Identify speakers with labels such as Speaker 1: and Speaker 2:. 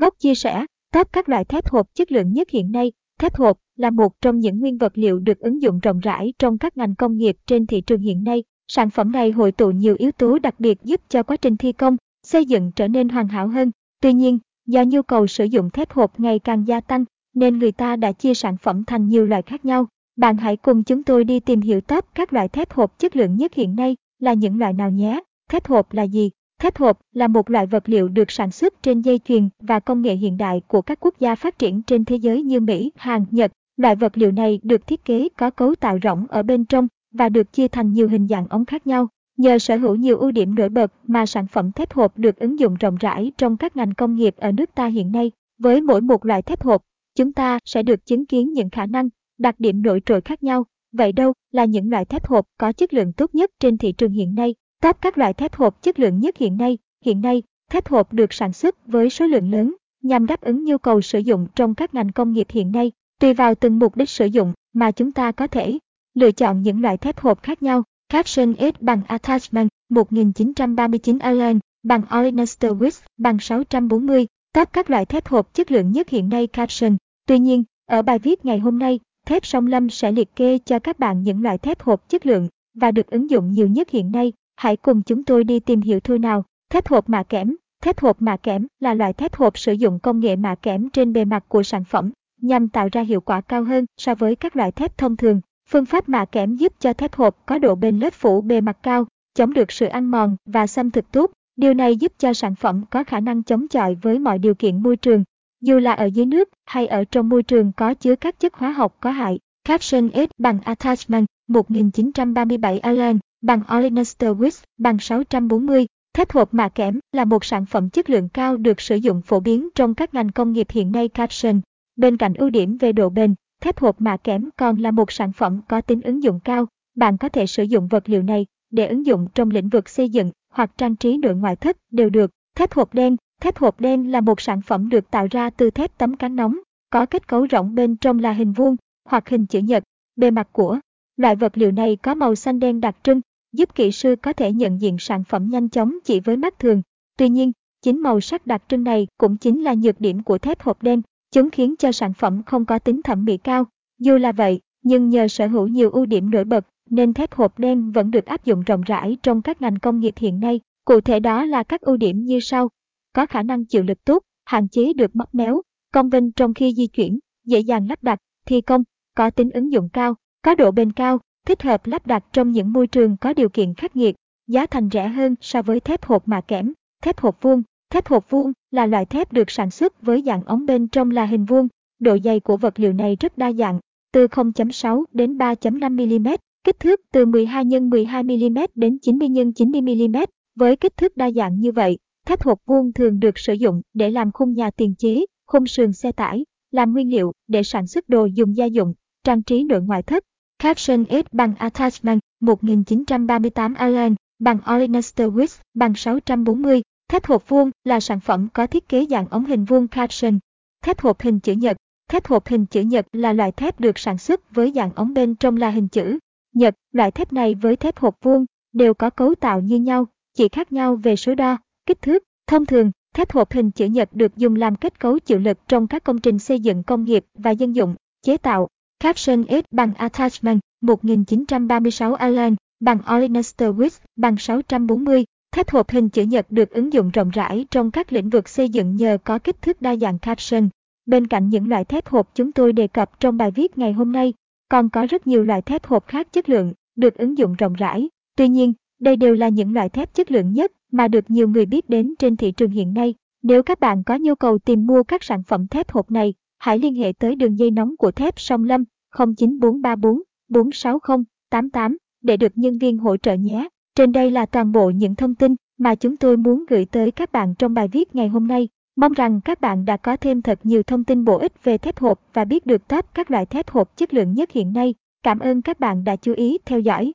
Speaker 1: Góc chia sẻ, top các loại thép hộp chất lượng nhất hiện nay. Thép hộp là một trong những nguyên vật liệu được ứng dụng rộng rãi trong các ngành công nghiệp trên thị trường hiện nay. Sản phẩm này hội tụ nhiều yếu tố đặc biệt giúp cho quá trình thi công, xây dựng trở nên hoàn hảo hơn. Tuy nhiên, do nhu cầu sử dụng thép hộp ngày càng gia tăng, nên người ta đã chia sản phẩm thành nhiều loại khác nhau. Bạn hãy cùng chúng tôi đi tìm hiểu top các loại thép hộp chất lượng nhất hiện nay là những loại nào nhé. Thép hộp là gì? Thép hộp là một loại vật liệu được sản xuất trên dây chuyền và công nghệ hiện đại của các quốc gia phát triển trên thế giới như Mỹ, Hàn, Nhật. Loại vật liệu này được thiết kế có cấu tạo rỗng ở bên trong và được chia thành nhiều hình dạng ống khác nhau. Nhờ sở hữu nhiều ưu điểm nổi bật mà sản phẩm thép hộp được ứng dụng rộng rãi trong các ngành công nghiệp ở nước ta hiện nay. Với mỗi một loại thép hộp, chúng ta sẽ được chứng kiến những khả năng, đặc điểm nổi trội khác nhau. Vậy đâu là những loại thép hộp có chất lượng tốt nhất trên thị trường hiện nay? Top các loại thép hộp chất lượng nhất hiện nay. Hiện nay, thép hộp được sản xuất với số lượng lớn nhằm đáp ứng nhu cầu sử dụng trong các ngành công nghiệp hiện nay. Tùy vào từng mục đích sử dụng mà chúng ta có thể lựa chọn những loại thép hộp khác nhau. Caption S bằng Attachment 1939 Allen bằng Olenester Wix bằng 640. Top các loại thép hộp chất lượng nhất hiện nay Caption. Tuy nhiên, ở bài viết ngày hôm nay, thép song lâm sẽ liệt kê cho các bạn những loại thép hộp chất lượng và được ứng dụng nhiều nhất hiện nay. Hãy cùng chúng tôi đi tìm hiểu thôi nào. Thép hộp mạ kẽm Thép hộp mạ kẽm là loại thép hộp sử dụng công nghệ mạ kẽm trên bề mặt của sản phẩm nhằm tạo ra hiệu quả cao hơn so với các loại thép thông thường. Phương pháp mạ kẽm giúp cho thép hộp có độ bền lớp phủ bề mặt cao, chống được sự ăn mòn và xâm thực tốt. Điều này giúp cho sản phẩm có khả năng chống chọi với mọi điều kiện môi trường, dù là ở dưới nước hay ở trong môi trường có chứa các chất hóa học có hại. Caption S bằng Attachment 1937 Allen bằng Olenester Wix bằng 640. Thép hộp mạ kẽm là một sản phẩm chất lượng cao được sử dụng phổ biến trong các ngành công nghiệp hiện nay caption. Bên cạnh ưu điểm về độ bền, thép hộp mạ kẽm còn là một sản phẩm có tính ứng dụng cao. Bạn có thể sử dụng vật liệu này để ứng dụng trong lĩnh vực xây dựng hoặc trang trí nội ngoại thất đều được. Thép hộp đen Thép hộp đen là một sản phẩm được tạo ra từ thép tấm cán nóng, có kết cấu rỗng bên trong là hình vuông hoặc hình chữ nhật. Bề mặt của loại vật liệu này có màu xanh đen đặc trưng, giúp kỹ sư có thể nhận diện sản phẩm nhanh chóng chỉ với mắt thường. Tuy nhiên, chính màu sắc đặc trưng này cũng chính là nhược điểm của thép hộp đen, chúng khiến cho sản phẩm không có tính thẩm mỹ cao. Dù là vậy, nhưng nhờ sở hữu nhiều ưu điểm nổi bật nên thép hộp đen vẫn được áp dụng rộng rãi trong các ngành công nghiệp hiện nay. Cụ thể đó là các ưu điểm như sau. Có khả năng chịu lực tốt, hạn chế được móc méo, công vinh trong khi di chuyển, dễ dàng lắp đặt, thi công, có tính ứng dụng cao, có độ bền cao, thích hợp lắp đặt trong những môi trường có điều kiện khắc nghiệt, giá thành rẻ hơn so với thép hộp mạ kẽm, thép hộp vuông. Thép hộp vuông là loại thép được sản xuất với dạng ống bên trong là hình vuông, độ dày của vật liệu này rất đa dạng, từ 0.6 đến 3.5 mm, kích thước từ 12 x 12 mm đến 90 x 90 mm. Với kích thước đa dạng như vậy, thép hộp vuông thường được sử dụng để làm khung nhà tiền chế, khung sườn xe tải, làm nguyên liệu để sản xuất đồ dùng gia dụng, trang trí nội ngoại thất, Caption S bằng Attachment 1938 Allen bằng Olenester Wix bằng 640. Thép hộp vuông là sản phẩm có thiết kế dạng ống hình vuông caption. Thép hộp hình chữ nhật. Thép hộp hình chữ nhật là loại thép được sản xuất với dạng ống bên trong là hình chữ nhật. Loại thép này với thép hộp vuông đều có cấu tạo như nhau, chỉ khác nhau về số đo, kích thước. Thông thường, thép hộp hình chữ nhật được dùng làm kết cấu chịu lực trong các công trình xây dựng công nghiệp và dân dụng, chế tạo, Caption S bằng Attachment 1936 Allen bằng Olenester Wix bằng 640. Thép hộp hình chữ nhật được ứng dụng rộng rãi trong các lĩnh vực xây dựng nhờ có kích thước đa dạng caption. Bên cạnh những loại thép hộp chúng tôi đề cập trong bài viết ngày hôm nay, còn có rất nhiều loại thép hộp khác chất lượng, được ứng dụng rộng rãi. Tuy nhiên, đây đều là những loại thép chất lượng nhất mà được nhiều người biết đến trên thị trường hiện nay. Nếu các bạn có nhu cầu tìm mua các sản phẩm thép hộp này, hãy liên hệ tới đường dây nóng của thép Song Lâm 09434 460 88 để được nhân viên hỗ trợ nhé. Trên đây là toàn bộ những thông tin mà chúng tôi muốn gửi tới các bạn trong bài viết ngày hôm nay. Mong rằng các bạn đã có thêm thật nhiều thông tin bổ ích về thép hộp và biết được top các loại thép hộp chất lượng nhất hiện nay. Cảm ơn các bạn đã chú ý theo dõi.